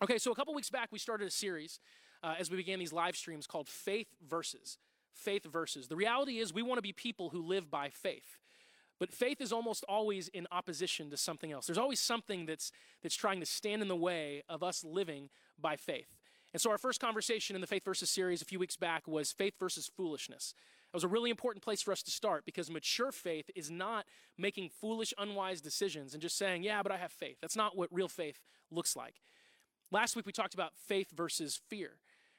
Okay, so a couple weeks back, we started a series uh, as we began these live streams called Faith Versus. Faith Versus. The reality is, we want to be people who live by faith. But faith is almost always in opposition to something else. There's always something that's, that's trying to stand in the way of us living by faith. And so, our first conversation in the Faith Versus series a few weeks back was faith versus foolishness. That was a really important place for us to start because mature faith is not making foolish, unwise decisions and just saying, yeah, but I have faith. That's not what real faith looks like. Last week we talked about faith versus fear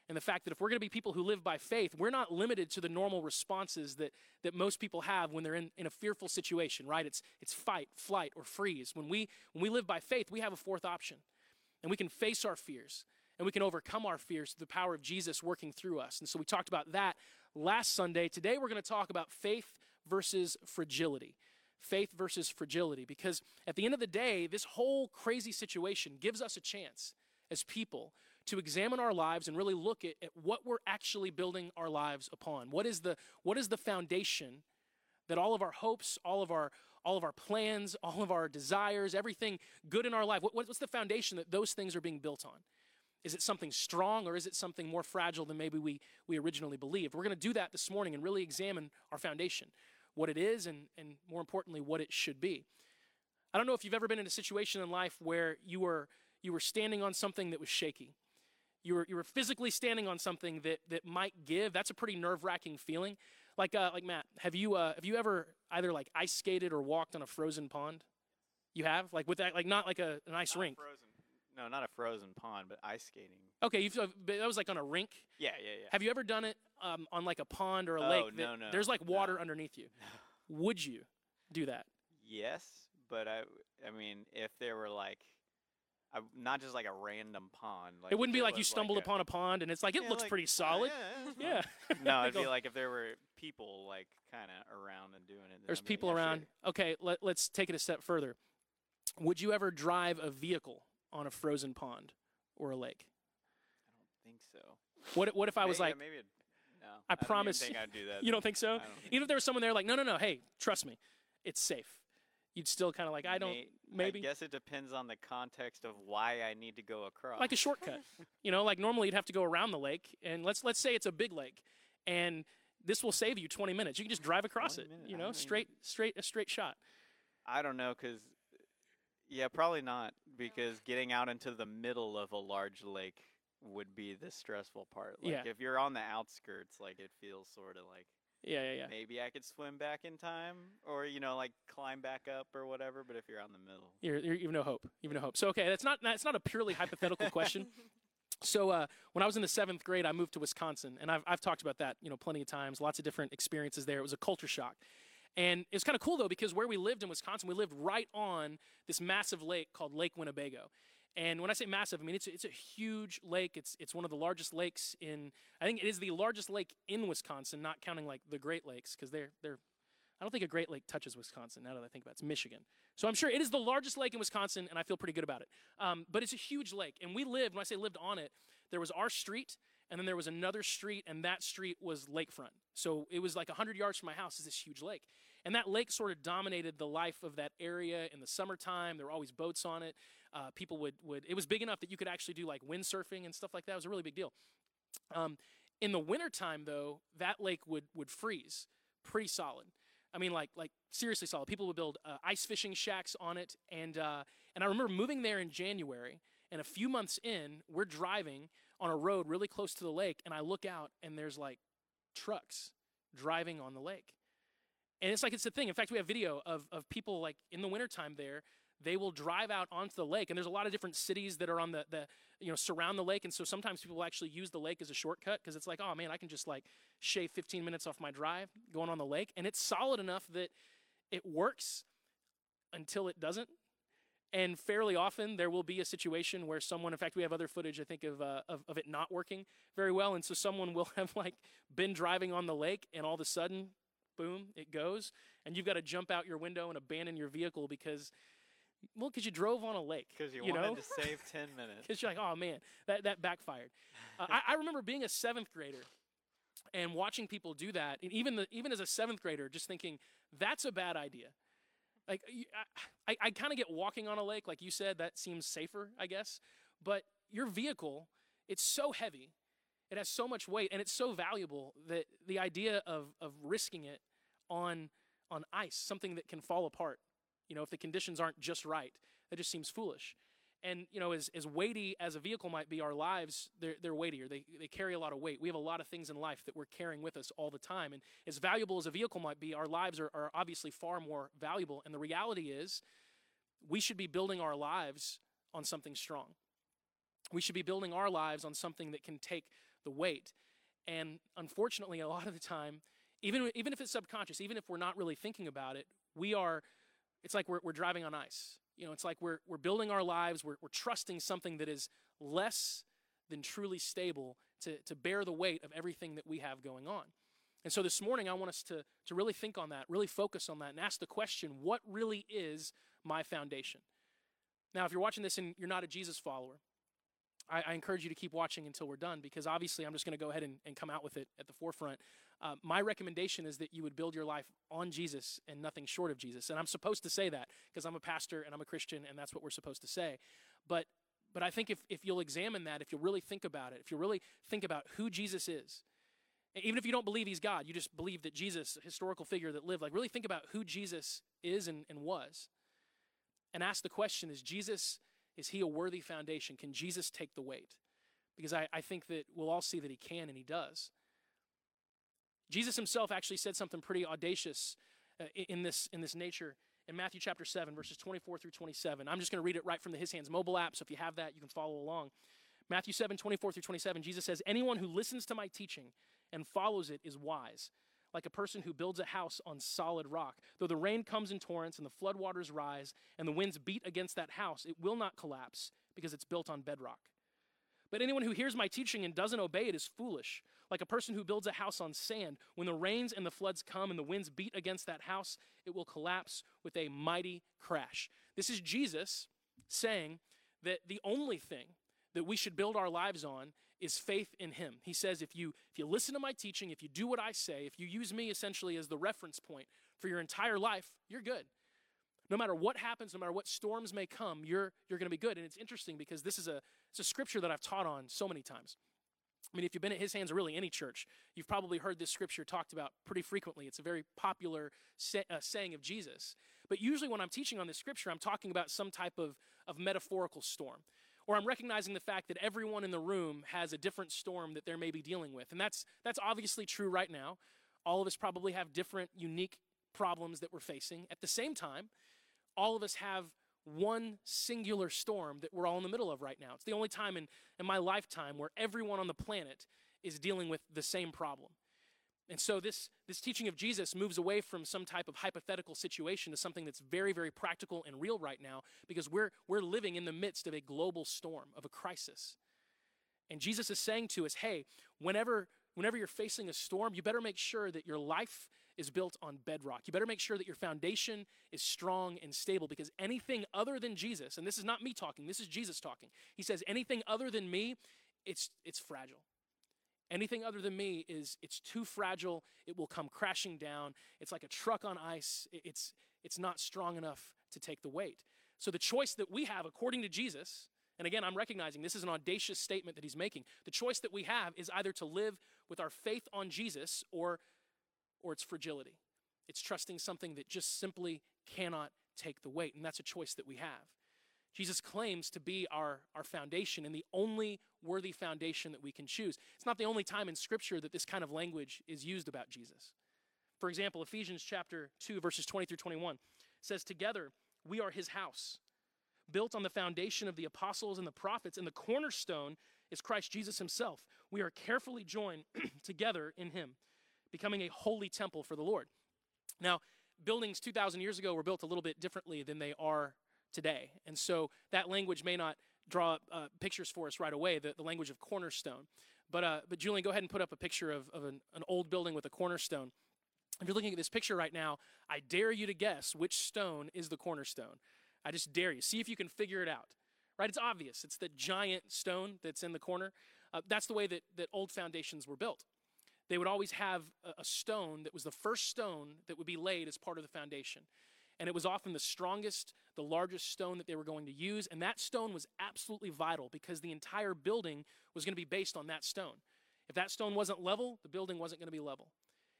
and the fact that if we're going to be people who live by faith, we're not limited to the normal responses that, that most people have when they're in, in a fearful situation, right? It's, it's fight, flight, or freeze. When we, when we live by faith, we have a fourth option. And we can face our fears and we can overcome our fears through the power of Jesus working through us. And so we talked about that last Sunday. Today we're going to talk about faith versus fragility. Faith versus fragility. Because at the end of the day, this whole crazy situation gives us a chance as people to examine our lives and really look at, at what we're actually building our lives upon. What is the, what is the foundation that all of our hopes, all of our, all of our plans, all of our desires, everything good in our life, what, what's the foundation that those things are being built on? Is it something strong or is it something more fragile than maybe we, we originally believed? We're going to do that this morning and really examine our foundation, what it is, and, and more importantly, what it should be. I don't know if you've ever been in a situation in life where you were, you were standing on something that was shaky. You were, you were physically standing on something that, that might give. That's a pretty nerve wracking feeling. Like, uh, like Matt, have you, uh, have you ever either like ice skated or walked on a frozen pond? You have? Like with that, like not like a, an ice Not rink. Frozen. No, not a frozen pond, but ice skating. Okay, you've, uh, that was like on a rink. Yeah, yeah, yeah. Have you ever done it um, on like a pond or a Oh, lake? that no, no, There's like water no. underneath you. Would you do that? yes, but I, I mean, if there were like, I, not just like a random pond. Like it wouldn't be like you stumbled a- upon a pond and it's like it Yeah, looks like, pretty solid. yeah, yeah, Yeah. no, it'd be like if there were people like kind of around and doing it. There's I'd like, people "Yeah, sure." around. Okay, let, let's take it a step further. Would you ever drive a vehicle on a frozen pond or a lake? I don't think so. What if- what if I was May- yeah, like, maybe. It, no, I don't promise- think I'd do that. you don't think so? Don't think Even if there was someone there like, no, no, no, hey, trust me, it's safe. You'd still kind of like, I don't, May- maybe I guess it depends on the context of why I need to go across. like a shortcut. you know, like normally you'd have to go around the lake, and let's let's say it's a big lake, and this will save you 20 minutes. You can just drive across it. You know, straight straight a straight shot. I don't know, cause yeah, probably not, because getting out into the middle of a large lake would be the stressful part. Like Yeah. if you're on the outskirts, like it feels sort of like Yeah, yeah, yeah. maybe I could swim back in time, or you know, like climb back up or whatever. But if you're out in the middle, You're, you're, you have no hope. You have no hope. So okay, that's not that's not a purely hypothetical question. So uh, when I was in the seventh grade, I moved to Wisconsin, and I've I've talked about that you know plenty of times. Lots of different experiences there. It was a culture shock, and it was kind of cool though because where we lived in Wisconsin, we lived right on this massive lake called Lake Winnebago. And when I say massive, I mean it's it's a huge lake. It's it's one of the largest lakes in. I think it is the largest lake in Wisconsin, not counting like the Great Lakes because they're they're. I don't think a Great Lake touches Wisconsin. Now that I think about it, it's Michigan. So I'm sure it is the largest lake in Wisconsin, and I feel pretty good about it. Um, but it's a huge lake, and we lived. When I say lived on it, there was our street, and then there was another street, and that street was lakefront. So it was like 100 yards from my house is this huge lake, and that lake sort of dominated the life of that area in the summertime. There were always boats on it. Uh, people would would. It was big enough that you could actually do like windsurfing and stuff like that. It was a really big deal. Um, in the wintertime, though, that lake would would freeze pretty solid. I mean, like like seriously solid. People would build uh, ice fishing shacks on it, and uh, and I remember moving there in January. And a few months in, we're driving on a road really close to the lake, and I look out, and there's like trucks driving on the lake. And it's like it's a thing. In fact, we have video of, of people like in the wintertime there. They will drive out onto the lake, and there's a lot of different cities that are on the, the you know surround the lake, and so sometimes people actually use the lake as a shortcut because it's like, oh man, I can just like shave 15 minutes off my drive going on the lake, and it's solid enough that it works until it doesn't. And fairly often there will be a situation where someone, in fact, we have other footage, I think, of, uh, of, of it not working very well. And so someone will have like been driving on the lake and all of a sudden, boom, it goes. And you've got to jump out your window and abandon your vehicle because, well, because you drove on a lake. because you, you wanted know? to save ten minutes. Because you're like, oh man, that, that backfired. Uh, I, I remember being a seventh grader and watching people do that, and even the, even as a seventh grader, just thinking that's a bad idea. Like I, I, I kind of get walking on a lake, like you said, that seems safer, I guess. But your vehicle, it's so heavy, it has so much weight, and it's so valuable that the idea of, of risking it on, on ice, something that can fall apart, you know, if the conditions aren't just right, that just seems foolish. And, you know, as, as weighty as a vehicle might be, our lives, they're, they're weightier. They, they carry a lot of weight. We have a lot of things in life that we're carrying with us all the time. And as valuable as a vehicle might be, our lives are, are obviously far more valuable. And the reality is, we should be building our lives on something strong. We should be building our lives on something that can take the weight. And unfortunately, a lot of the time, even, even if it's subconscious, even if we're not really thinking about it, we are, it's like we're, we're driving on ice. You know, it's like we're, we're building our lives, we're, we're trusting something that is less than truly stable to, to bear the weight of everything that we have going on. And so this morning, I want us to, to really think on that, really focus on that, and ask the question what really is my foundation? Now, if you're watching this and you're not a Jesus follower, I, I encourage you to keep watching until we're done because obviously I'm just going to go ahead and, and, come out with it at the forefront. Uh, my recommendation is that you would build your life on Jesus and nothing short of Jesus. And I'm supposed to say that because I'm a pastor and I'm a Christian and that's what we're supposed to say. But but I think if, if you'll examine that, if you'll really think about it, if you'll really think about who Jesus is, even if you don't believe he's God, you just believe that Jesus, a historical figure that lived, like really think about who Jesus is and, and was. And ask the question is Jesus, is he a worthy foundation? Can Jesus take the weight? Because I, I think that we'll all see that he can and he does. Jesus himself actually said something pretty audacious uh, in, this, in this nature in Matthew chapter 7, verses 24 through 27. I'm just going to read it right from the His Hands mobile app, so if you have that, you can follow along. Matthew 7, 24 through 27, Jesus says, Anyone who listens to my teaching and follows it is wise, like a person who builds a house on solid rock. Though the rain comes in torrents and the floodwaters rise and the winds beat against that house, it will not collapse because it's built on bedrock. But anyone who hears my teaching and doesn't obey it is foolish, like a person who builds a house on sand. When the rains and the floods come and the winds beat against that house, it will collapse with a mighty crash. This is Jesus saying that the only thing that we should build our lives on is faith in him. He says if you if you listen to my teaching, if you do what I say, if you use me essentially as the reference point for your entire life, you're good. No matter what happens, no matter what storms may come, you're you're going to be good. And it's interesting because this is a it's a scripture that I've taught on so many times. I mean, if you've been at his hands, or really any church, you've probably heard this scripture talked about pretty frequently. It's a very popular say, uh, saying of Jesus. But usually, when I'm teaching on this scripture, I'm talking about some type of, of metaphorical storm. Or I'm recognizing the fact that everyone in the room has a different storm that they're maybe dealing with. And that's, that's obviously true right now. All of us probably have different, unique problems that we're facing. At the same time, all of us have one singular storm that we're all in the middle of right now. It's the only time in, in my lifetime where everyone on the planet is dealing with the same problem. And so this, this teaching of Jesus moves away from some type of hypothetical situation to something that's very, very practical and real right now because we're, we're living in the midst of a global storm, of a crisis. And Jesus is saying to us, hey, whenever, whenever you're facing a storm, you better make sure that your life is built on bedrock. You better make sure that your foundation is strong and stable because anything other than Jesus, and this is not me talking, this is Jesus talking. He says, anything other than me, it's, it's fragile. Anything other than me is it's too fragile. It will come crashing down. It's like a truck on ice. It's it's not strong enough to take the weight. So the choice that we have according to Jesus, and again I'm recognizing this is an audacious statement that he's making. The choice that we have is either to live with our faith on Jesus or or it's fragility. It's trusting something that just simply cannot take the weight, and that's a choice that we have. Jesus claims to be our, our foundation and the only worthy foundation that we can choose. It's not the only time in Scripture that this kind of language is used about Jesus. For example, Ephesians chapter 2, verses 20 through 21 says, Together we are his house, built on the foundation of the apostles and the prophets, and the cornerstone is Christ Jesus himself. We are carefully joined together in him, becoming a holy temple for the Lord. Now, buildings 2,000 years ago were built a little bit differently than they are today. And so that language may not draw uh, pictures for us right away, the, the language of cornerstone. But, uh, but Julian, go ahead and put up a picture of, of an, an old building with a cornerstone. If you're looking at this picture right now, I dare you to guess which stone is the cornerstone. I just dare you. See if you can figure it out. Right? It's obvious. It's the giant stone that's in the corner. Uh, that's the way that, that old foundations were built. They would always have a, stone that was the first stone that would be laid as part of the foundation. and it was often the strongest, the largest stone that they were going to use. And that stone was absolutely vital because the entire building was going to be based on that stone. If that stone wasn't level, the building wasn't going to be level.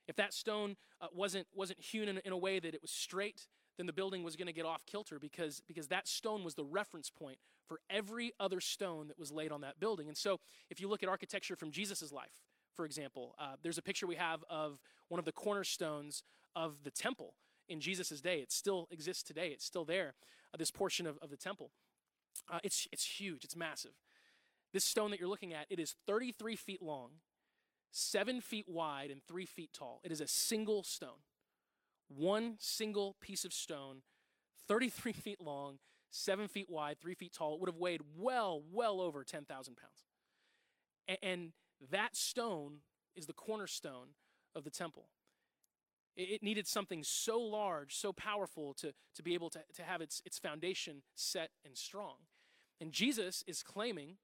If that stone uh, wasn't, wasn't hewn in, in a way that it was straight, then the building was going to get off kilter because, because that stone was the reference point for every other stone that was laid on that building. And so, if you look at architecture from Jesus' life, for example, uh, there's a picture we have of one of the cornerstones of the temple in Jesus' day. It still exists today, it's still there, uh, this portion of, of the temple. Uh, it's, it's huge, it's massive. This stone that you're looking at, it is 33 feet long, 7 feet wide, and 3 feet tall. It is a single stone. One single piece of stone, 33 feet long, 7 feet wide, 3 feet tall. It would have weighed well, well over 10,000 pounds. And that stone is the cornerstone of the temple. It needed something so large, so powerful to, to be able to, to have its, its foundation set and strong. And Jesus is claiming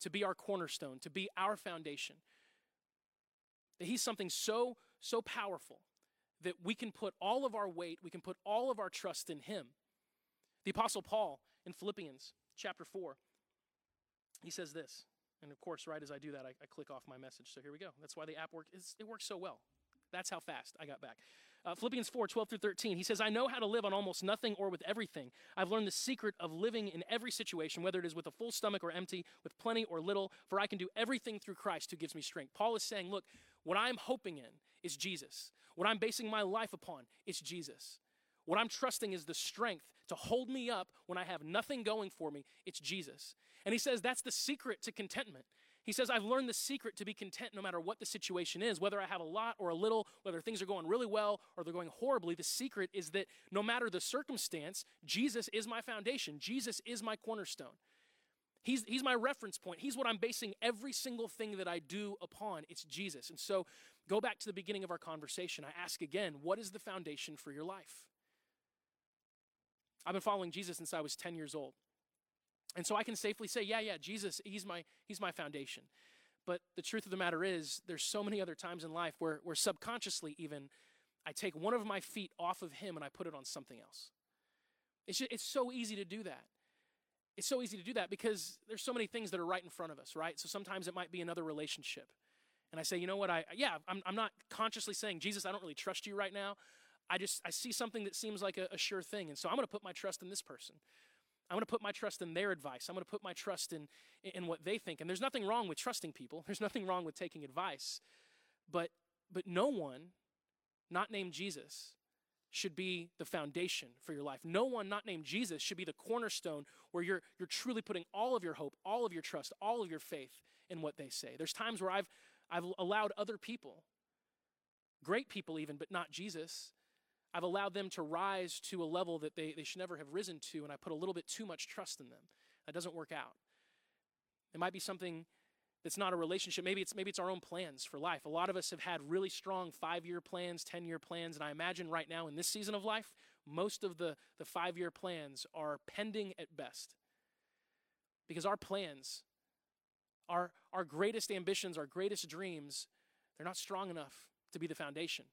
to be our cornerstone, to be our foundation. That he's something so, so powerful that we can put all of our weight, we can put all of our trust in him. The Apostle Paul in Philippians chapter 4, he says this. And of course, right as I do that, I, I click off my message. So here we go. That's why the app works. It works so well. That's how fast I got back. Uh, Philippians 4 12 through 13. He says, I know how to live on almost nothing or with everything. I've learned the secret of living in every situation, whether it is with a full stomach or empty, with plenty or little, for I can do everything through Christ who gives me strength. Paul is saying, Look, what I'm hoping in is Jesus. What I'm basing my life upon is Jesus. What I'm trusting is the strength to hold me up when I have nothing going for me. It's Jesus. And he says that's the secret to contentment. He says, I've learned the secret to be content no matter what the situation is, whether I have a lot or a little, whether things are going really well or they're going horribly. The secret is that no matter the circumstance, Jesus is my foundation, Jesus is my cornerstone. He's, he's my reference point. He's what I'm basing every single thing that I do upon. It's Jesus. And so go back to the beginning of our conversation. I ask again, what is the foundation for your life? I've been following Jesus since I was 10 years old. And so I can safely say, yeah, yeah, Jesus, he's my, he's my foundation. But the truth of the matter is, there's so many other times in life where, where subconsciously, even, I take one of my feet off of him and I put it on something else. It's, just, it's so easy to do that. It's so easy to do that because there's so many things that are right in front of us, right? So sometimes it might be another relationship. And I say, you know what? I yeah, I'm, I'm not consciously saying, Jesus, I don't really trust you right now. I just I see something that seems like a, a sure thing, and so I'm going to put my trust in this person. I'm going to put my trust in their advice. I'm going to put my trust in, in what they think. And there's nothing wrong with trusting people, there's nothing wrong with taking advice. But, but no one, not named Jesus, should be the foundation for your life. No one not named Jesus should be the cornerstone where you're, you're truly putting all of your hope, all of your trust, all of your faith in what they say. There's times where I've, I've allowed other people, great people even, but not Jesus, I've allowed them to rise to a level that they, they should never have risen to, and I put a little bit too much trust in them. That doesn't work out. It might be something that's not a relationship. Maybe it's maybe it's our own plans for life. A lot of us have had really strong five-year plans, ten-year plans, and I imagine right now in this season of life, most of the, the five-year plans are pending at best. Because our plans, our our greatest ambitions, our greatest dreams, they're not strong enough to be the foundation.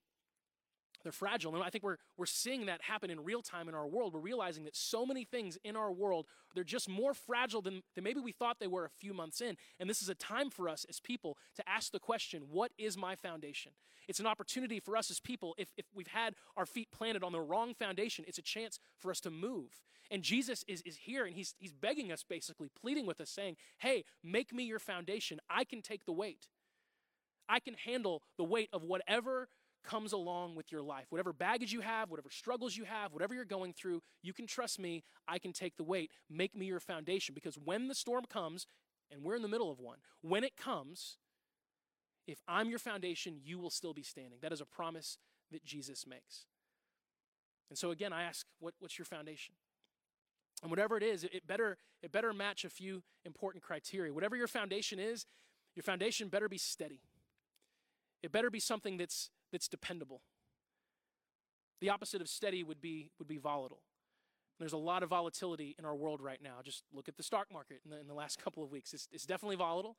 They're fragile. And I think we're, we're seeing that happen in real time in our world. We're realizing that so many things in our world, they're just more fragile than, than maybe we thought they were a few months in. And this is a time for us as people to ask the question, what is my foundation? It's an opportunity for us as people, if, if we've had our feet planted on the wrong foundation, it's a chance for us to move. And Jesus is, is here and he's, he's begging us, basically, pleading with us, saying, hey, make me your foundation. I can take the weight. I can handle the weight of whatever comes along with your life. Whatever baggage you have, whatever struggles you have, whatever you're going through, you can trust me. I can take the weight. Make me your foundation. Because when the storm comes, and we're in the middle of one, when it comes, if I'm your foundation, you will still be standing. That is a promise that Jesus makes. And so again, I ask, what, what's your foundation? And whatever it is, it better, it better match a few important criteria. Whatever your foundation is, your foundation better be steady. It better be something that's that's dependable. The opposite of steady would be, would be volatile. There's a lot of volatility in our world right now. Just look at the stock market in the, in the last couple of weeks. It's, it's, definitely volatile.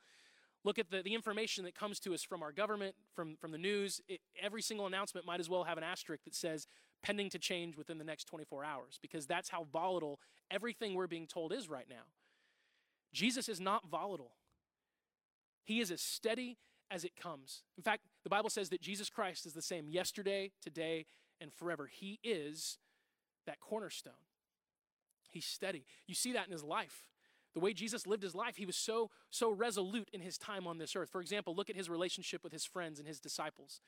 Look at the, the information that comes to us from our government, from, from the news. It, every single announcement might as well have an asterisk that says, pending to change within the next 24 hours because that's how volatile everything we're being told is right now. Jesus is not volatile, He is as steady as it comes. In fact, the Bible says that Jesus Christ is the same yesterday, today, and forever. He is that cornerstone. He's steady. You see that in his life. The way Jesus lived his life, he was so so resolute in his time on this earth. For example, look at his relationship with his friends and his disciples.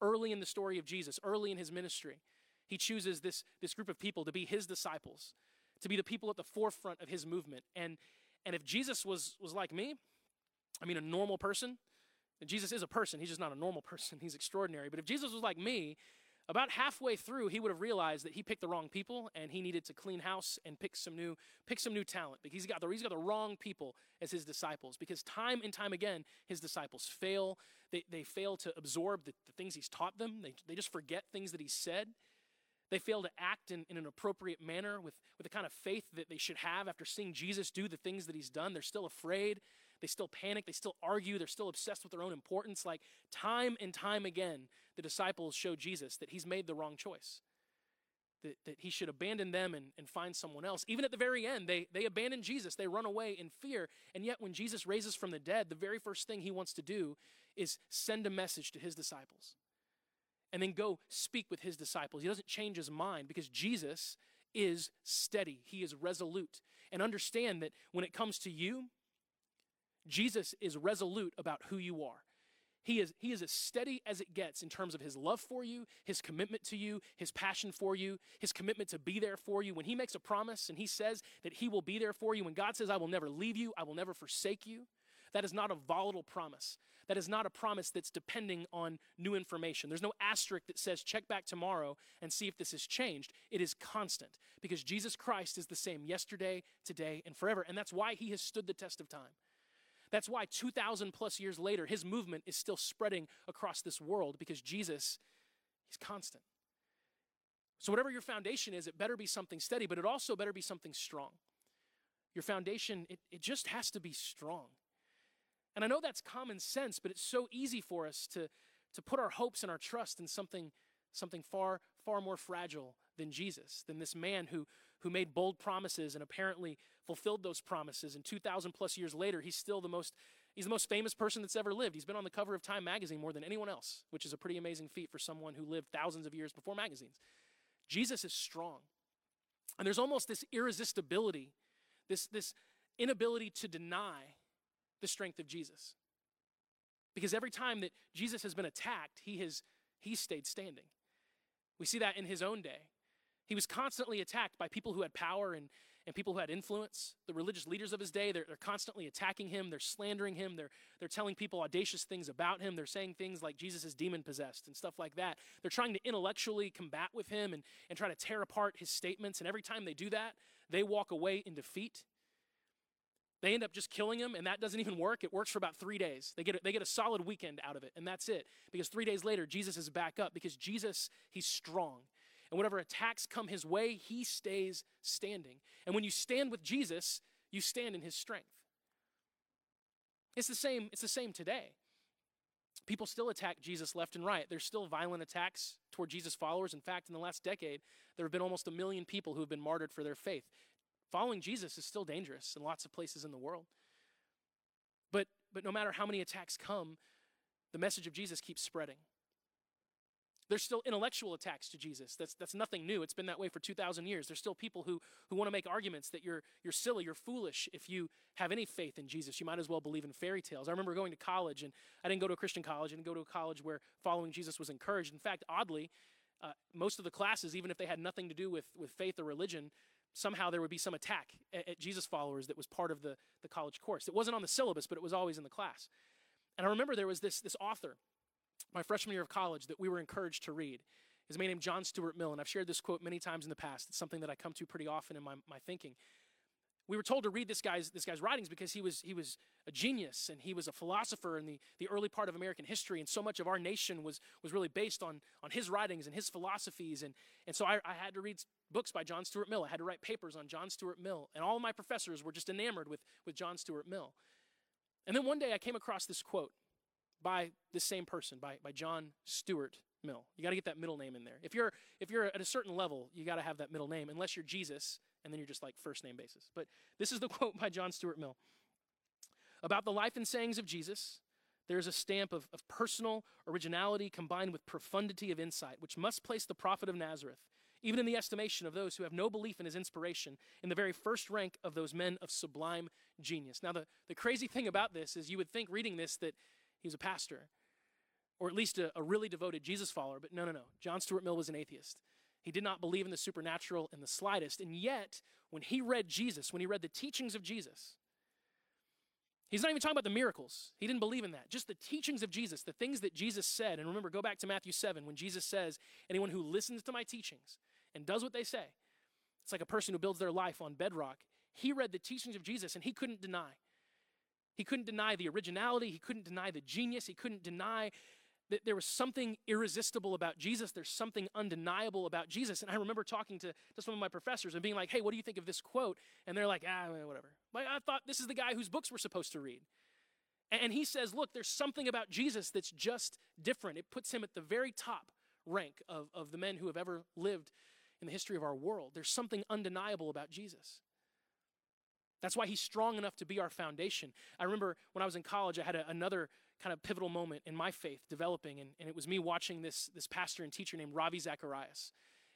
Early in the story of Jesus, early in his ministry, he chooses this this group of people to be his disciples, to be the people at the forefront of his movement. And and if Jesus was was like me, I mean a normal person, Jesus is a person, he's just not a normal person. He's extraordinary. But if Jesus was like me, about halfway through he would have realized that he picked the wrong people and he needed to clean house and pick some new pick some new talent. Because he's got the, he's got the wrong people as his disciples. Because time and time again his disciples fail. They, they fail to absorb the, the things he's taught them. They, they just forget things that he said. They fail to act in, in an appropriate manner with, with the kind of faith that they should have after seeing jesus do the things that he's done. They're still afraid they still panic. They still argue. They're still obsessed with their own importance. Like time and time again, the disciples show Jesus that he's made the wrong choice, that, that he should abandon them and, and find someone else. Even at the very end, they, they abandon Jesus. They run away in fear. And yet, when Jesus raises from the dead, the very first thing he wants to do is send a message to his disciples and then go speak with his disciples. He doesn't change his mind because Jesus is steady, he is resolute. And understand that when it comes to you, Jesus is resolute about who you are. He is, he is as steady as it gets in terms of his love for you, his commitment to you, his passion for you, his commitment to be there for you. When he makes a promise and he says that he will be there for you, when God says, I will never leave you, I will never forsake you, that is not a volatile promise. That is not a promise that's depending on new information. There's no asterisk that says, check back tomorrow and see if this has changed. It is constant because Jesus Christ is the same yesterday, today, and forever. And that's why he has stood the test of time. That's why 2,000 plus years later, his movement is still spreading across this world because Jesus, he's constant. So, whatever your foundation is, it better be something steady, but it also better be something strong. Your foundation, it, it just has to be strong. And I know that's common sense, but it's so easy for us to, to put our hopes and our trust in something, something far, far more fragile than Jesus, than this man who, who made bold promises and apparently fulfilled those promises. And 2,000 plus years later, he's still the most, he's the most famous person that's ever lived. He's been on the cover of Time magazine more than anyone else, which is a pretty amazing feat for someone who lived thousands of years before magazines. Jesus is strong. And there's almost this irresistibility, this, this inability to deny the strength of Jesus. Because every time that Jesus has been attacked, he has he's stayed standing. We see that in his own day. He was constantly attacked by people who had power and, and people who had influence. The religious leaders of his day, they're, they're constantly attacking him, they're slandering him, they're, they're telling people audacious things about him, they're saying things like Jesus is demon possessed and stuff like that. They're trying to intellectually combat with him and, and try to tear apart his statements. And every time they do that, they walk away in defeat. They end up just killing him, and that doesn't even work. It works for about three days. They get a, they get a solid weekend out of it, and that's it. Because three days later, Jesus is back up because Jesus, he's strong. And whatever attacks come his way, he stays standing. And when you stand with Jesus, you stand in his strength. It's the same, it's the same today. People still attack Jesus left and right. There's still violent attacks toward Jesus' followers. In fact, in the last decade, there have been almost a million people who have been martyred for their faith. Following Jesus is still dangerous in lots of places in the world. But, but no matter how many attacks come, the message of Jesus keeps spreading. There's still intellectual attacks to Jesus. That's, that's nothing new. It's been that way for 2,000 years. There's still people who, who want to make arguments that you're, you're silly, you're foolish. If you have any faith in Jesus, you might as well believe in fairy tales. I remember going to college, and I didn't go to a Christian college. I didn't go to a college where following Jesus was encouraged. In fact, oddly, uh, most of the classes, even if they had nothing to do with, with faith or religion, somehow there would be some attack at, at Jesus followers that was part of the, the college course. It wasn't on the syllabus, but it was always in the class. And I remember there was this, this author my freshman year of college that we were encouraged to read is a man named John Stuart Mill. And I've shared this quote many times in the past. It's something that I come to pretty often in my, my thinking. We were told to read this guy's, this guy's writings because he was, he was a genius and he was a philosopher in the, the early part of American history. And so much of our nation was, was really based on, on his writings and his philosophies. And, and so I, I had to read books by John Stuart Mill. I had to write papers on John Stuart Mill. And all of my professors were just enamored with, with John Stuart Mill. And then one day I came across this quote by the same person, by, by John Stuart Mill. You got to get that middle name in there. If you're if you're at a certain level, you got to have that middle name unless you're Jesus and then you're just like first name basis. But this is the quote by John Stuart Mill. About the life and sayings of Jesus, there is a stamp of, of personal originality combined with profundity of insight, which must place the prophet of Nazareth, even in the estimation of those who have no belief in his inspiration, in the very first rank of those men of sublime genius. Now, the, the crazy thing about this is you would think reading this that he's a pastor, or at least a, a really devoted Jesus follower, but no, no, no. John Stuart Mill was an atheist. He did not believe in the supernatural in the slightest. And yet, when he read Jesus, when he read the teachings of Jesus, He's not even talking about the miracles. He didn't believe in that. Just the teachings of Jesus, the things that Jesus said. And remember, go back to Matthew 7 when Jesus says, Anyone who listens to my teachings and does what they say, it's like a person who builds their life on bedrock. He read the teachings of Jesus and he couldn't deny. He couldn't deny the originality. He couldn't deny the genius. He couldn't deny that there was something irresistible about Jesus. There's something undeniable about Jesus. And I remember talking to, to some of my professors and being like, hey, what do you think of this quote? And they're like, ah, whatever. But I thought this is the guy whose books we're supposed to read. And he says, look, there's something about Jesus that's just different. It puts him at the very top rank of, of the men who have ever lived in the history of our world. There's something undeniable about Jesus. That's why he's strong enough to be our foundation. I remember when I was in college, I had a, another kind of pivotal moment in my faith developing, and, and it was me watching this, this pastor and teacher named Ravi Zacharias.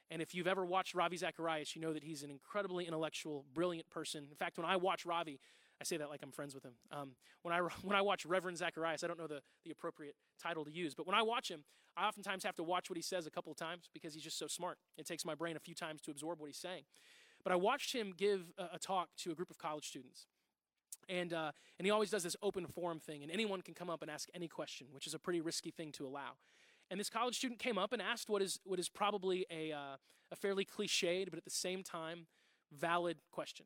And if you've ever watched Ravi Zacharias, you know that he's an incredibly intellectual, brilliant person. In fact, when I watch Ravi, I say that like I'm friends with him. Um, when, I, when I watch Reverend Zacharias, I don't know the, the appropriate title to use, but when I watch him, I oftentimes have to watch what he says a couple of times because he's just so smart. It takes my brain a few times to absorb what he's saying. But I watched him give a, a talk to a group of college students. And, uh, and he always does this open forum thing, and anyone can come up and ask any question, which is a pretty risky thing to allow. And this college student came up and asked what is, what is probably a, uh, a fairly cliched, but at the same time, valid question.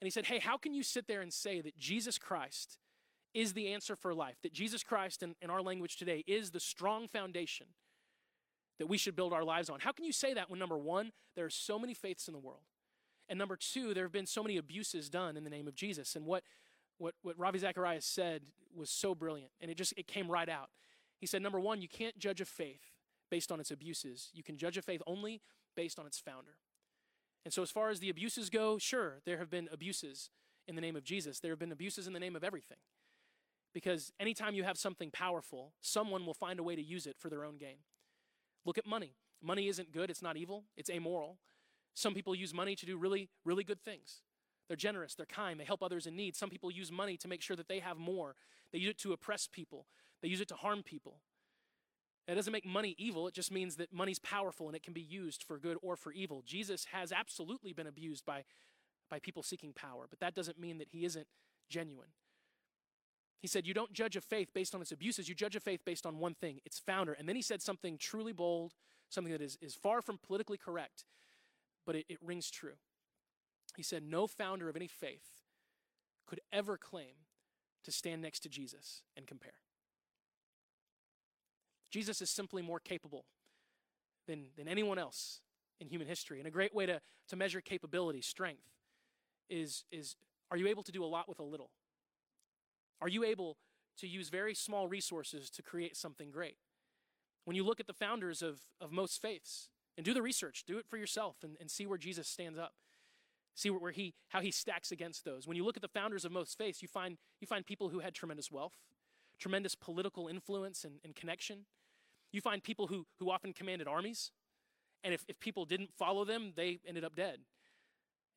And he said, Hey, how can you sit there and say that Jesus Christ is the answer for life? That Jesus Christ, in, in our language today, is the strong foundation that we should build our lives on? How can you say that when, number one, there are so many faiths in the world? And number two, there have been so many abuses done in the name of Jesus. And what what, what Ravi Zacharias said was so brilliant, and it just it came right out. He said, number one, you can't judge a faith based on its abuses. You can judge a faith only based on its founder. And so, as far as the abuses go, sure, there have been abuses in the name of Jesus. There have been abuses in the name of everything. Because anytime you have something powerful, someone will find a way to use it for their own gain. Look at money. Money isn't good, it's not evil, it's amoral. Some people use money to do really, really good things. They're generous, they're kind, they help others in need. Some people use money to make sure that they have more. They use it to oppress people, they use it to harm people. That doesn't make money evil, it just means that money's powerful and it can be used for good or for evil. Jesus has absolutely been abused by, by people seeking power, but that doesn't mean that he isn't genuine. He said, You don't judge a faith based on its abuses, you judge a faith based on one thing its founder. And then he said something truly bold, something that is, is far from politically correct, but it, it rings true. He said, No founder of any faith could ever claim to stand next to Jesus and compare. Jesus is simply more capable than, than anyone else in human history. And a great way to, to measure capability, strength, is, is are you able to do a lot with a little? Are you able to use very small resources to create something great? When you look at the founders of, of most faiths, and do the research, do it for yourself, and, and see where Jesus stands up. See where, he, how he stacks against those. When you look at the founders of most faiths, you find, you find people who had tremendous wealth, tremendous political influence and, and connection. You find people who, who often commanded armies, and if, if people didn't follow them, they ended up dead.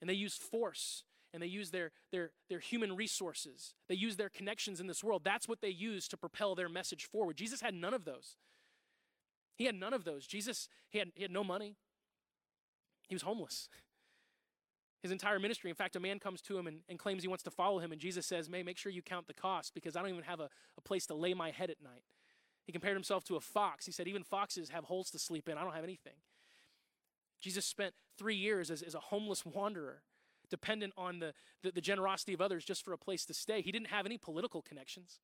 And they used force and they use their, their, their human resources. They use their connections in this world. That's what they use to propel their message forward. Jesus had none of those. He had none of those. Jesus, he had, he had no money. He was homeless his entire ministry. In fact, a man comes to him and, and claims he wants to follow him, and Jesus says, May, make sure you count the cost because I don't even have a, a place to lay my head at night. He compared himself to a fox. He said, Even foxes have holes to sleep in. I don't have anything. Jesus spent three years as, as a homeless wanderer, dependent on the, the, the generosity of others just for a place to stay. He didn't have any political connections,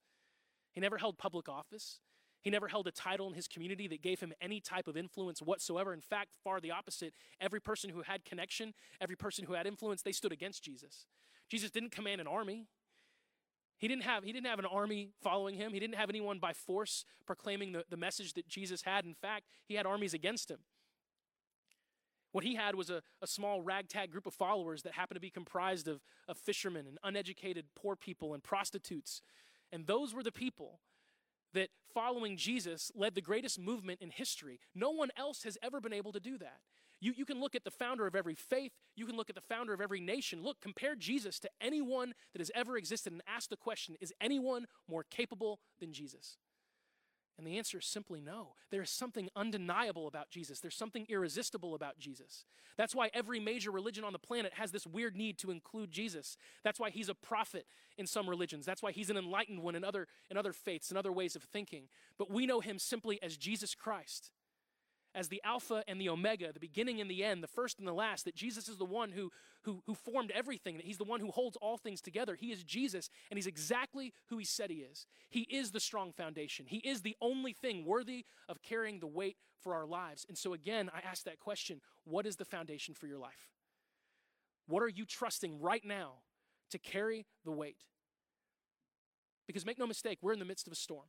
he never held public office. He never held a title in his community that gave him any type of influence whatsoever. In fact, far the opposite. Every person who had connection, every person who had influence, they stood against Jesus. Jesus didn't command an army. He didn't have, he didn't have an army following him. He didn't have anyone by force proclaiming the, the message that Jesus had. In fact, he had armies against him. What he had was a, a small ragtag group of followers that happened to be comprised of, of fishermen and uneducated poor people and prostitutes. And those were the people that following Jesus led the greatest movement in history. No one else has ever been able to do that. You, you can look at the founder of every faith, you can look at the founder of every nation. Look, compare Jesus to anyone that has ever existed and ask the question is anyone more capable than Jesus? And the answer is simply no. There is something undeniable about Jesus. There's something irresistible about Jesus. That's why every major religion on the planet has this weird need to include Jesus. That's why he's a prophet in some religions. That's why he's an enlightened one in other, in other faiths and other ways of thinking. But we know him simply as Jesus Christ as the Alpha and the Omega, the beginning and the end, the first and the last, that Jesus is the one who, who, who formed everything, that He's the one who holds all things together. He is Jesus, and He's exactly who He said He is. He is the strong foundation. He is the only thing worthy of carrying the weight for our lives. And so, again, I ask that question what is the foundation for your life? What are you trusting right now to carry the weight? Because make no mistake, we're in the midst of a storm.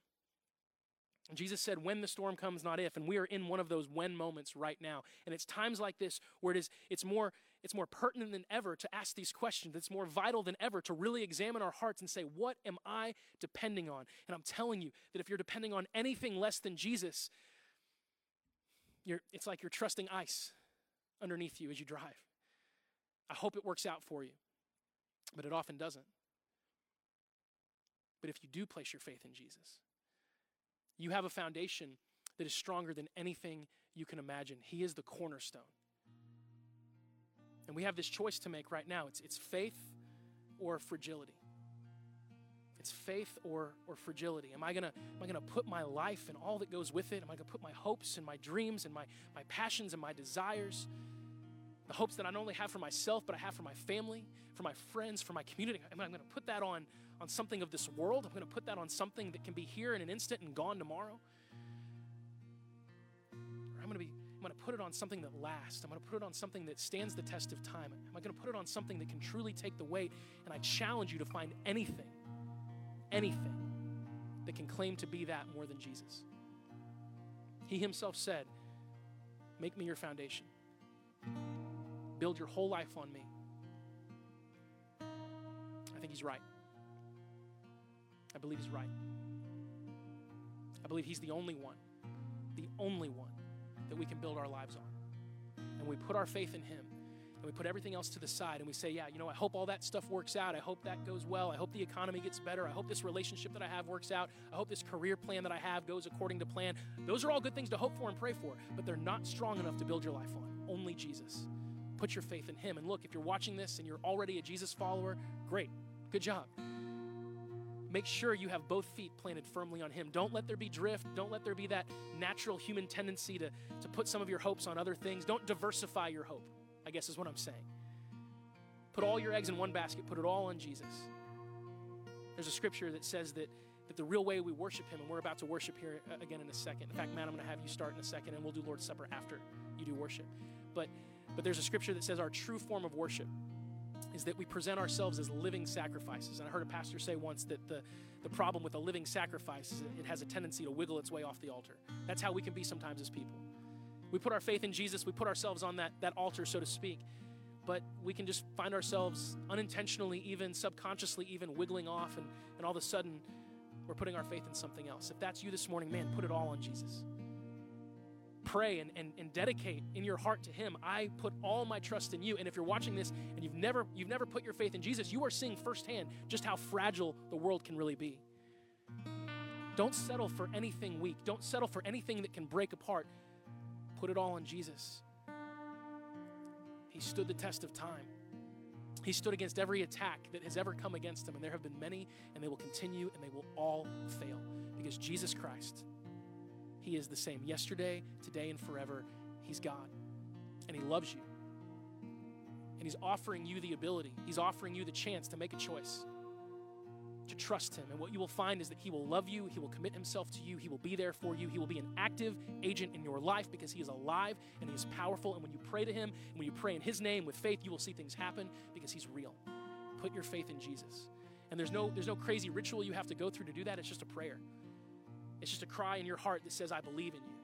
Jesus said, when the storm comes, not if. And we are in one of those when moments right now. And it's times like this where it is, it's more, it's more pertinent than ever to ask these questions. It's more vital than ever to really examine our hearts and say, what am I depending on? And I'm telling you that if you're depending on anything less than Jesus, you're, it's like you're trusting ice underneath you as you drive. I hope it works out for you, but it often doesn't. But if you do place your faith in Jesus, you have a foundation that is stronger than anything you can imagine. He is the cornerstone. And we have this choice to make right now it's, it's faith or fragility. It's faith or, or fragility. Am I gonna am I gonna put my life and all that goes with it? Am I gonna put my hopes and my dreams and my, my passions and my desires? The hopes that I not only have for myself, but I have for my family, for my friends, for my community. Am I gonna put that on on something of this world. I'm going to put that on something that can be here in an instant and gone tomorrow. Or I'm going to be I'm going to put it on something that lasts. I'm going to put it on something that stands the test of time. Am I going to put it on something that can truly take the weight? And I challenge you to find anything, anything that can claim to be that more than Jesus. He himself said, Make me your foundation. Build your whole life on me. I think he's right. I believe he's right. I believe he's the only one, the only one that we can build our lives on. And we put our faith in him and we put everything else to the side and we say, yeah, you know, I hope all that stuff works out. I hope that goes well. I hope the economy gets better. I hope this relationship that I have works out. I hope this career plan that I have goes according to plan. Those are all good things to hope for and pray for, but they're not strong enough to build your life on. Only Jesus. Put your faith in him. And look, if you're watching this and you're already a Jesus follower, great. Good job make sure you have both feet planted firmly on Him. Don't let there be drift. Don't let there be that natural human tendency to, to put some of your hopes on other things. Don't diversify your hope, I guess is what I'm saying. Put all your eggs in one basket, put it all on Jesus. There's a scripture that says that, that the real way we worship Him, and we're about to worship here uh, again in a second. In fact, man, I'm going to have you start in a second, and we'll do Lord's Supper after you do worship. But, but there's a scripture that says our true form of worship is that we present ourselves as living sacrifices. And I heard a pastor say once that the, the problem with a living sacrifice is it has a tendency to wiggle its way off the altar. That's how we can be sometimes as people. We put our faith in Jesus, we put ourselves on that, that altar, so to speak, but we can just find ourselves unintentionally, even subconsciously, even wiggling off, and, and all of a sudden we're putting our faith in something else. If that's you this morning, man, put it all on Jesus pray and, and, and dedicate in your heart to him i put all my trust in you. And if you're watching this and you've never you've never put your faith in jesus you are seeing firsthand just how fragile the world can really be. Don't settle for anything weak. Don't settle for anything that can break apart. Put it all on jesus. He stood the test of time. He stood against every attack that has ever come against him and there have been many and they will continue and they will all fail because jesus christ he is the same yesterday, today, and forever. He's God. And He loves you. And He's offering you the ability, He's offering you the chance to make a choice, to trust Him. And what you will find is that He will love you, He will commit Himself to you, He will be there for you, He will be an active agent in your life because He is alive and He is powerful. And when you pray to Him, and when you pray in His name with faith, you will see things happen because He's real. Put your faith in Jesus. And there's no, there's no crazy ritual you have to go through to do that. It's just a prayer. It's just a cry in your heart that says, I believe in you.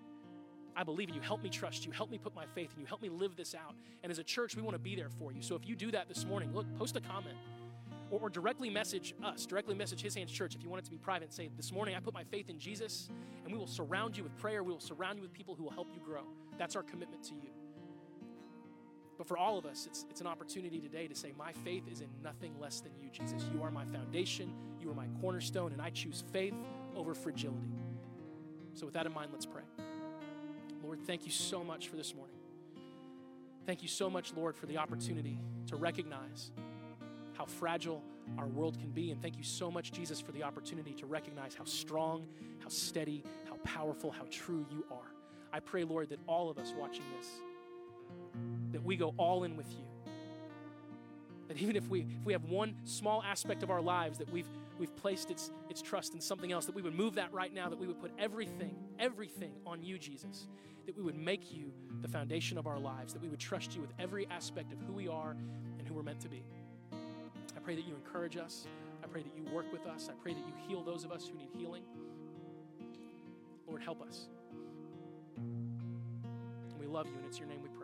I believe in you. Help me trust you. Help me put my faith in you. Help me live this out. And as a church, we want to be there for you. So if you do that this morning, look, post a comment or, or directly message us, directly message His Hands Church if you want it to be private say, This morning I put my faith in Jesus, and we will surround you with prayer. We will surround you with people who will help you grow. That's our commitment to you. But for all of us, it's, it's an opportunity today to say, My faith is in nothing less than you, Jesus. You are my foundation, you are my cornerstone, and I choose faith over fragility. So, with that in mind, let's pray. Lord, thank you so much for this morning. Thank you so much, Lord, for the opportunity to recognize how fragile our world can be. And thank you so much, Jesus, for the opportunity to recognize how strong, how steady, how powerful, how true you are. I pray, Lord, that all of us watching this, that we go all in with you. That even if we if we have one small aspect of our lives that we've we've placed its its trust in something else, that we would move that right now, that we would put everything, everything on you, Jesus. That we would make you the foundation of our lives, that we would trust you with every aspect of who we are and who we're meant to be. I pray that you encourage us. I pray that you work with us. I pray that you heal those of us who need healing. Lord, help us. We love you, and it's your name we pray.